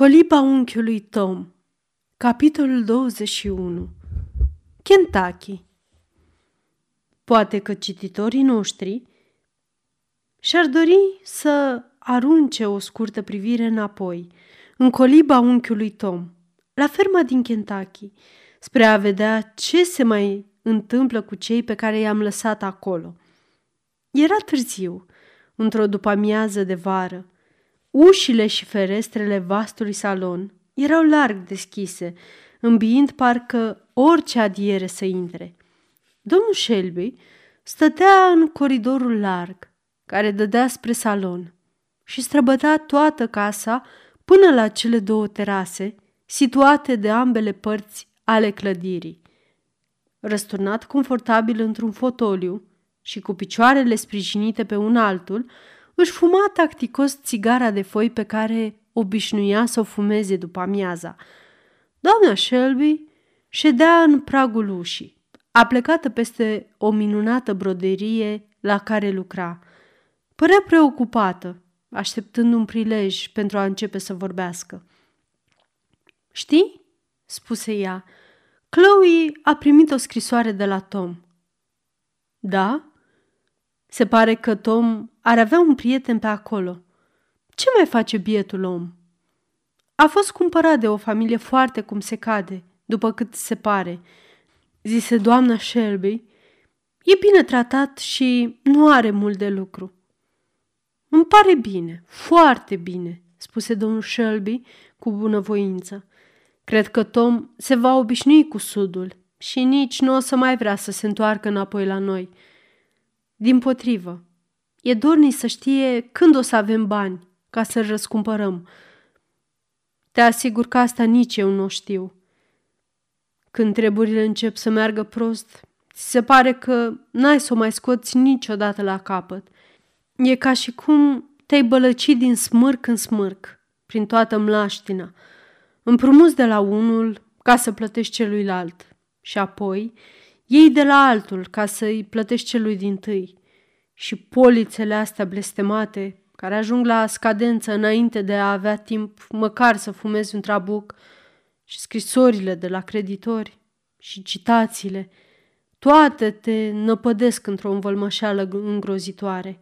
Coliba unchiului Tom. Capitolul 21 Kentucky. Poate că cititorii noștri și-ar dori să arunce o scurtă privire înapoi, în coliba unchiului Tom, la ferma din Kentucky, spre a vedea ce se mai întâmplă cu cei pe care i-am lăsat acolo. Era târziu, într-o după-amiază de vară, Ușile și ferestrele vastului salon erau larg deschise, îmbiind parcă orice adiere să intre. Domnul Shelby stătea în coridorul larg, care dădea spre salon, și străbătea toată casa până la cele două terase, situate de ambele părți ale clădirii. Răsturnat confortabil într-un fotoliu și cu picioarele sprijinite pe un altul, își fuma tacticos țigara de foi pe care obișnuia să o fumeze după amiaza. Doamna Shelby ședea în pragul ușii, aplecată peste o minunată broderie la care lucra. Părea preocupată, așteptând un prilej pentru a începe să vorbească. Știi?" spuse ea. Chloe a primit o scrisoare de la Tom. Da? Se pare că Tom ar avea un prieten pe acolo. Ce mai face bietul om? A fost cumpărat de o familie foarte cum se cade, după cât se pare, zise doamna Shelby. E bine tratat și nu are mult de lucru. Îmi pare bine, foarte bine, spuse domnul Shelby cu bunăvoință. Cred că Tom se va obișnui cu sudul și nici nu o să mai vrea să se întoarcă înapoi la noi. Din potrivă, E dornic să știe când o să avem bani ca să-l răscumpărăm. Te asigur că asta nici eu nu știu. Când treburile încep să meargă prost, ți se pare că n-ai să o mai scoți niciodată la capăt. E ca și cum te-ai bălăcit din smârc în smârc, prin toată mlaștina. Împrumuți de la unul ca să plătești celuilalt și apoi iei de la altul ca să-i plătești celui din tâi și polițele astea blestemate, care ajung la scadență înainte de a avea timp măcar să fumezi un trabuc, și scrisorile de la creditori și citațiile, toate te năpădesc într-o învălmășeală îngrozitoare.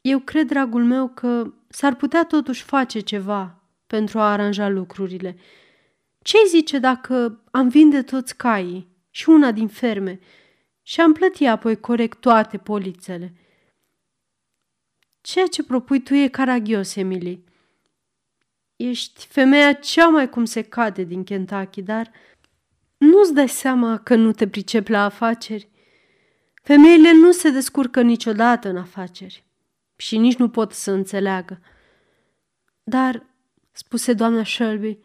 Eu cred, dragul meu, că s-ar putea totuși face ceva pentru a aranja lucrurile. Ce zice dacă am vinde toți caii și una din ferme și am plătit apoi corect toate polițele. Ceea ce propui tu e caragios, Emily. Ești femeia cea mai cum se cade din Kentucky, dar nu-ți dai seama că nu te pricep la afaceri? Femeile nu se descurcă niciodată în afaceri și nici nu pot să înțeleagă. Dar, spuse doamna Shelby,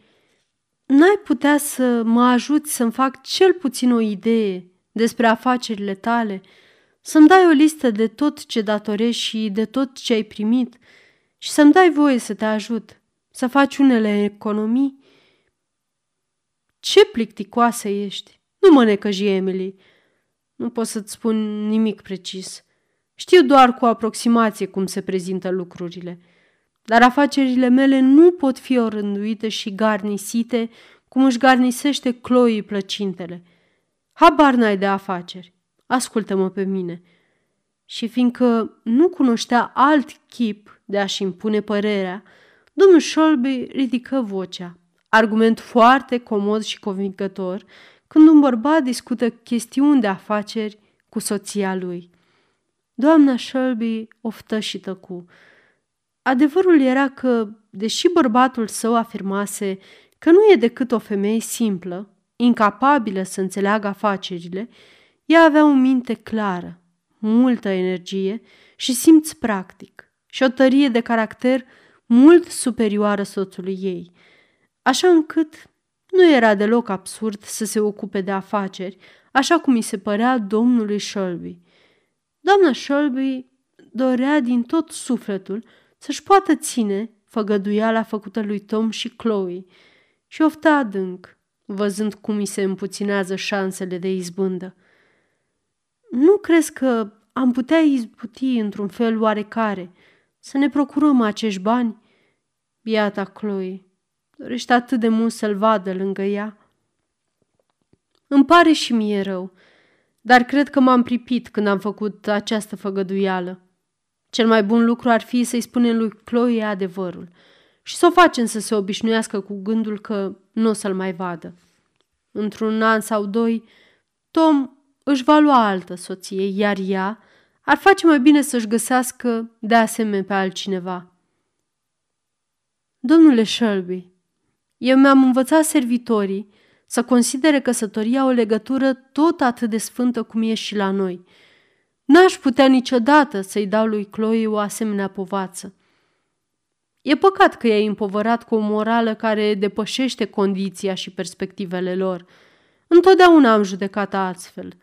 n-ai putea să mă ajuți să-mi fac cel puțin o idee despre afacerile tale, să-mi dai o listă de tot ce datorești și de tot ce ai primit și să-mi dai voie să te ajut, să faci unele economii. Ce plicticoasă ești! Nu mă necăji, Emily. Nu pot să-ți spun nimic precis. Știu doar cu aproximație cum se prezintă lucrurile. Dar afacerile mele nu pot fi orânduite și garnisite cum își garnisește Chloe plăcintele – Habar n-ai de afaceri. Ascultă-mă pe mine. Și fiindcă nu cunoștea alt chip de a-și impune părerea, domnul Shelby ridică vocea. Argument foarte comod și convingător când un bărbat discută chestiuni de afaceri cu soția lui. Doamna Shelby oftă și tăcu. Adevărul era că, deși bărbatul său afirmase că nu e decât o femeie simplă, incapabilă să înțeleagă afacerile, ea avea o minte clară, multă energie și simț practic și o tărie de caracter mult superioară soțului ei, așa încât nu era deloc absurd să se ocupe de afaceri, așa cum îi se părea domnului Shelby. Doamna Shelby dorea din tot sufletul să-și poată ține făgăduiala făcută lui Tom și Chloe și ofta adânc văzând cum îi se împuținează șansele de izbândă. Nu crezi că am putea izbuti într-un fel oarecare să ne procurăm acești bani? Biata Chloe, dorește atât de mult să-l vadă lângă ea. Îmi pare și mie rău, dar cred că m-am pripit când am făcut această făgăduială. Cel mai bun lucru ar fi să-i spunem lui Chloe adevărul și să o facem să se obișnuiască cu gândul că nu o să-l mai vadă. Într-un an sau doi, Tom își va lua altă soție, iar ea ar face mai bine să-și găsească de asemenea pe altcineva. Domnule Shelby, eu mi-am învățat servitorii să considere căsătoria o legătură tot atât de sfântă cum e și la noi. N-aș putea niciodată să-i dau lui Chloe o asemenea povață. E păcat că i-ai împovărat cu o morală care depășește condiția și perspectivele lor. Întotdeauna am judecat astfel.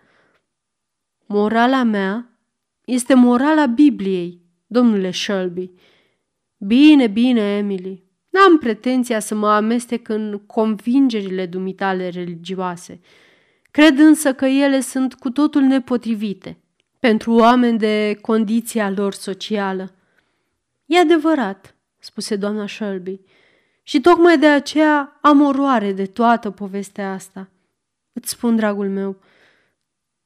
Morala mea este morala Bibliei, domnule Shelby. Bine, bine, Emily. N-am pretenția să mă amestec în convingerile dumitale religioase. Cred însă că ele sunt cu totul nepotrivite pentru oameni de condiția lor socială. E adevărat, spuse doamna Shelby, și tocmai de aceea am oroare de toată povestea asta. Îți spun, dragul meu,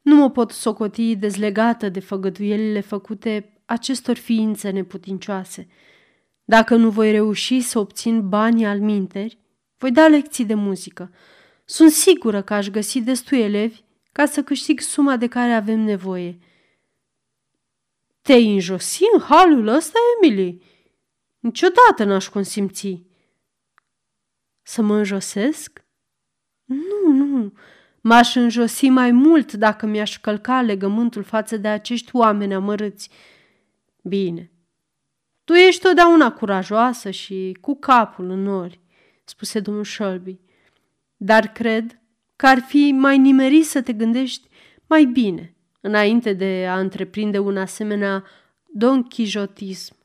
nu mă pot socoti dezlegată de făgăduielile făcute acestor ființe neputincioase. Dacă nu voi reuși să obțin banii al minteri, voi da lecții de muzică. Sunt sigură că aș găsi destui elevi ca să câștig suma de care avem nevoie. Te-ai înjosi în halul ăsta, Emily? Niciodată n-aș consimți. Să mă înjosesc? Nu, nu, M-aș înjosi mai mult dacă mi-aș călca legământul față de acești oameni amărâți. Bine, tu ești totdeauna curajoasă și cu capul în nori, spuse domnul Shelby, dar cred că ar fi mai nimerit să te gândești mai bine înainte de a întreprinde un asemenea don Quijotism.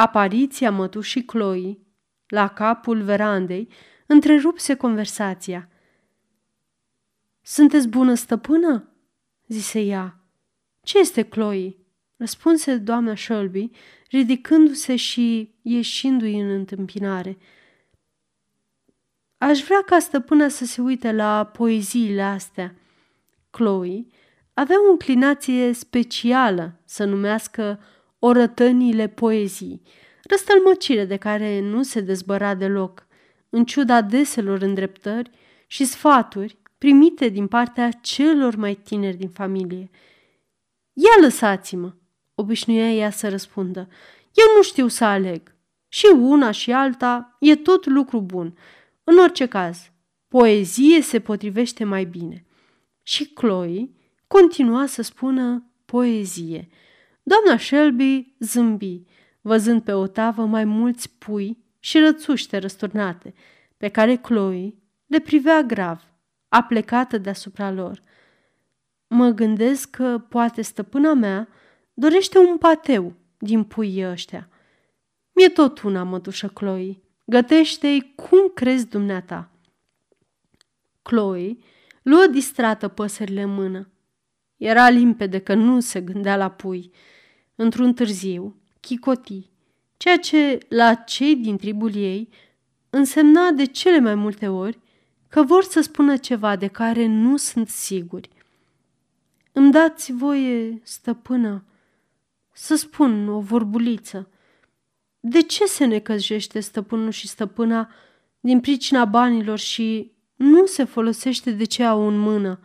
Apariția mătușii Chloe la capul verandei întrerupse conversația – sunteți bună stăpână?" zise ea. Ce este Chloe?" răspunse doamna Shelby, ridicându-se și ieșindu-i în întâmpinare. Aș vrea ca stăpâna să se uite la poeziile astea. Chloe avea o înclinație specială să numească orătăniile poezii, răstălmăcire de care nu se dezbăra deloc, în ciuda deselor îndreptări și sfaturi primite din partea celor mai tineri din familie. Ia lăsați-mă, obișnuia ea să răspundă. Eu nu știu să aleg. Și una și alta e tot lucru bun. În orice caz, poezie se potrivește mai bine. Și Chloe continua să spună poezie. Doamna Shelby zâmbi, văzând pe o tavă mai mulți pui și rățuște răsturnate, pe care Chloe le privea grav aplecată deasupra lor. Mă gândesc că poate stăpâna mea dorește un pateu din puii ăștia. Mie tot una, mătușă Chloe. Gătește-i cum crezi dumneata. Chloe luă distrată păsările în mână. Era limpede că nu se gândea la pui. Într-un târziu, chicotii, ceea ce la cei din tribul ei însemna de cele mai multe ori că vor să spună ceva de care nu sunt siguri. Îmi dați voie, stăpână, să spun o vorbuliță. De ce se necăjește stăpânul și stăpâna din pricina banilor și nu se folosește de ce au în mână?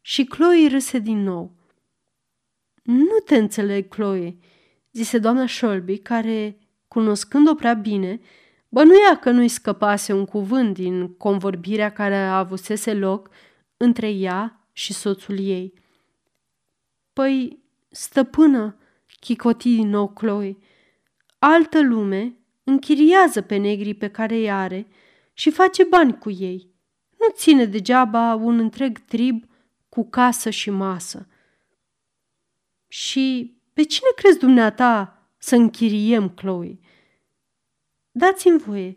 Și Chloe râse din nou. Nu te înțeleg, Chloe, zise doamna Shelby, care, cunoscând-o prea bine, Bănuia că nu-i scăpase un cuvânt din convorbirea care a avusese loc între ea și soțul ei. Păi, stăpână, chicoti din nou Chloe, altă lume închiriază pe negrii pe care îi are și face bani cu ei. Nu ține degeaba un întreg trib cu casă și masă. Și pe cine crezi dumneata să închiriem, Chloe? Dați-mi voie.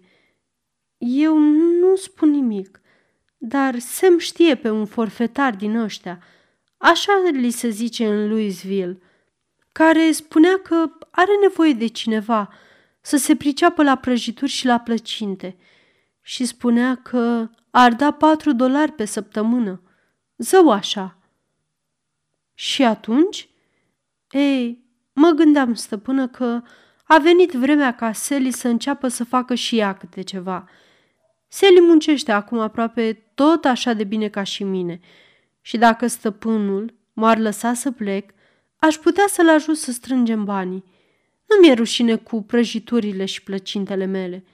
Eu nu spun nimic, dar Sem știe pe un forfetar din ăștia, așa li se zice în Louisville, care spunea că are nevoie de cineva să se priceapă la prăjituri și la plăcinte și spunea că ar da patru dolari pe săptămână. Zău așa. Și atunci? Ei, mă gândeam, stăpână, că a venit vremea ca Sally să înceapă să facă și ea câte ceva. Sally muncește acum aproape tot așa de bine ca și mine și dacă stăpânul m-ar lăsa să plec, aș putea să-l ajut să strângem banii. Nu mi-e rușine cu prăjiturile și plăcintele mele.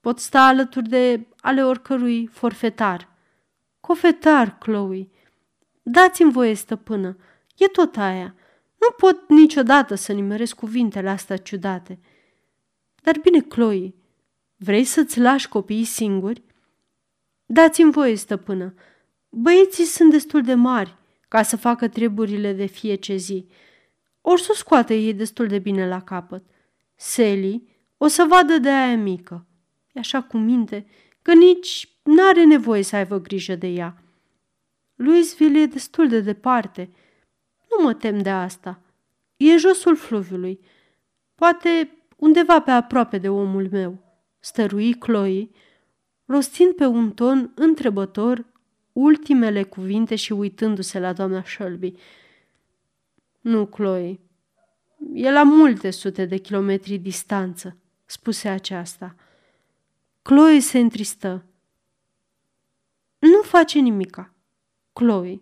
Pot sta alături de ale oricărui forfetar. Cofetar, Chloe. Dați-mi voie, stăpână. E tot aia. Nu pot niciodată să nimeresc cuvintele astea ciudate. Dar bine, Chloe, vrei să-ți lași copiii singuri? Dați-mi voie, stăpână. Băieții sunt destul de mari ca să facă treburile de fiecare zi. Or să scoate ei destul de bine la capăt. Sally o să vadă de aia mică. E așa cu minte că nici n-are nevoie să aibă grijă de ea. Louisville e destul de departe. Nu mă tem de asta. E josul fluviului. Poate undeva pe aproape de omul meu. Stărui Chloe, rostind pe un ton întrebător ultimele cuvinte și uitându-se la doamna Shelby. Nu, Chloe, e la multe sute de kilometri distanță, spuse aceasta. Chloe se întristă. Nu face nimica, Chloe.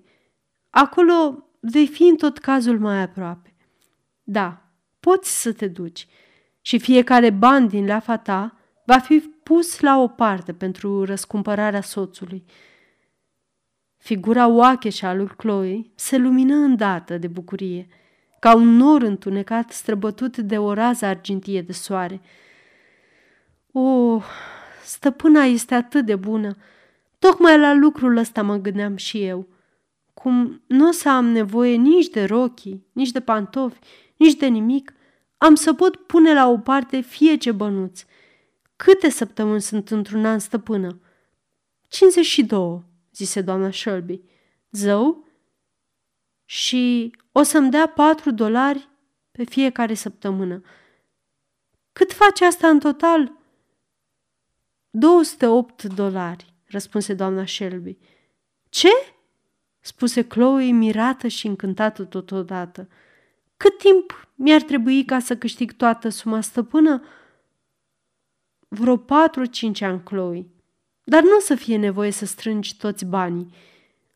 Acolo vei fi în tot cazul mai aproape. Da, poți să te duci și fiecare ban din leafa ta va fi pus la o parte pentru răscumpărarea soțului. Figura oacheșă a lui Chloe se lumină îndată de bucurie, ca un nor întunecat străbătut de o rază argintie de soare. O, stăpâna este atât de bună! Tocmai la lucrul ăsta mă gândeam și eu. Cum nu o să am nevoie nici de rochii, nici de pantofi, nici de nimic, am să pot pune la o parte fie ce bănuț. Câte săptămâni sunt într-un an stăpână? 52, zise doamna Shelby. Zău? Și o să-mi dea patru dolari pe fiecare săptămână. Cât face asta în total? 208 dolari, răspunse doamna Shelby. Ce? Spuse Chloe mirată și încântată totodată. Cât timp mi-ar trebui ca să câștig toată suma stăpână? Vreo patru-cinci ani, Chloe. Dar nu o să fie nevoie să strângi toți banii.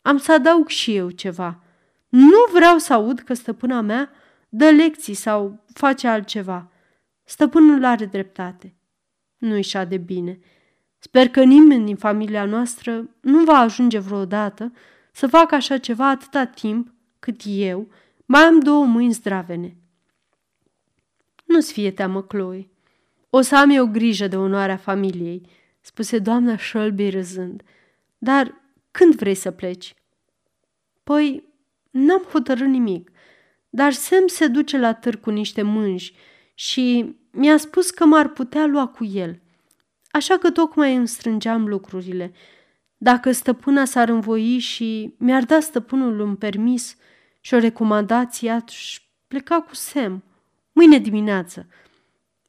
Am să adaug și eu ceva. Nu vreau să aud că stăpâna mea dă lecții sau face altceva. Stăpânul are dreptate. Nu-i așa de bine. Sper că nimeni din familia noastră nu va ajunge vreodată să facă așa ceva atâta timp cât eu mai am două mâini zdravene. Nu-ți fie teamă, Chloe. O să am eu grijă de onoarea familiei, spuse doamna Shelby râzând. Dar când vrei să pleci? Păi, n-am hotărât nimic, dar Sam se duce la târg cu niște mânji și mi-a spus că m-ar putea lua cu el. Așa că tocmai îmi strângeam lucrurile. Dacă stăpâna s-ar învoi și mi-ar da stăpânul un permis și o recomandație, aș pleca cu Sam, mâine dimineață.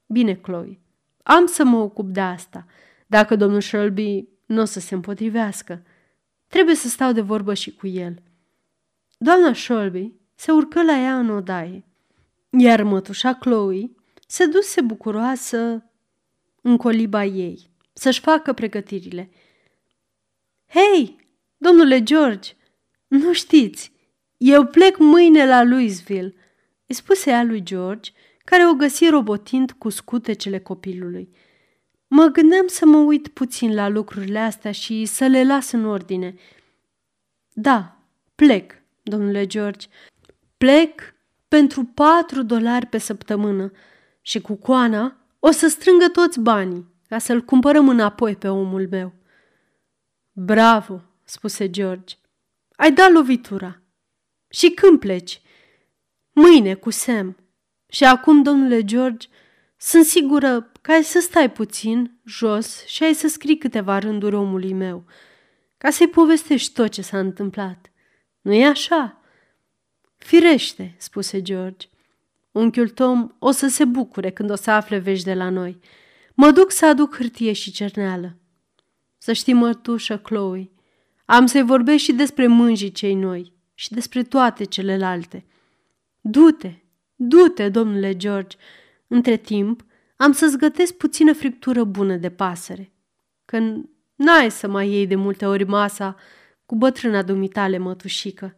Bine, Chloe, am să mă ocup de asta – dacă domnul Shelby nu o să se împotrivească. Trebuie să stau de vorbă și cu el. Doamna Shelby se urcă la ea în odaie, iar mătușa Chloe se duse bucuroasă în coliba ei, să-și facă pregătirile. Hei, domnule George, nu știți, eu plec mâine la Louisville, îi spuse ea lui George, care o găsi robotind cu scutecele copilului. Mă gândeam să mă uit puțin la lucrurile astea și să le las în ordine. Da, plec, domnule George. Plec pentru patru dolari pe săptămână și cu coana o să strângă toți banii ca să-l cumpărăm înapoi pe omul meu. Bravo, spuse George. Ai dat lovitura. Și când pleci? Mâine cu Sam. Și acum, domnule George, sunt sigură că ai să stai puțin jos și ai să scrii câteva rânduri omului meu, ca să-i povestești tot ce s-a întâmplat. nu e așa? Firește, spuse George. Unchiul Tom o să se bucure când o să afle vești de la noi. Mă duc să aduc hârtie și cerneală. Să știi, mărtușă Chloe, am să-i vorbesc și despre mânjii cei noi și despre toate celelalte. Du-te, du-te, domnule George. Între timp, am să-ți gătesc puțină friptură bună de pasăre, că n-ai să mai iei de multe ori masa cu bătrâna dumitale mătușică.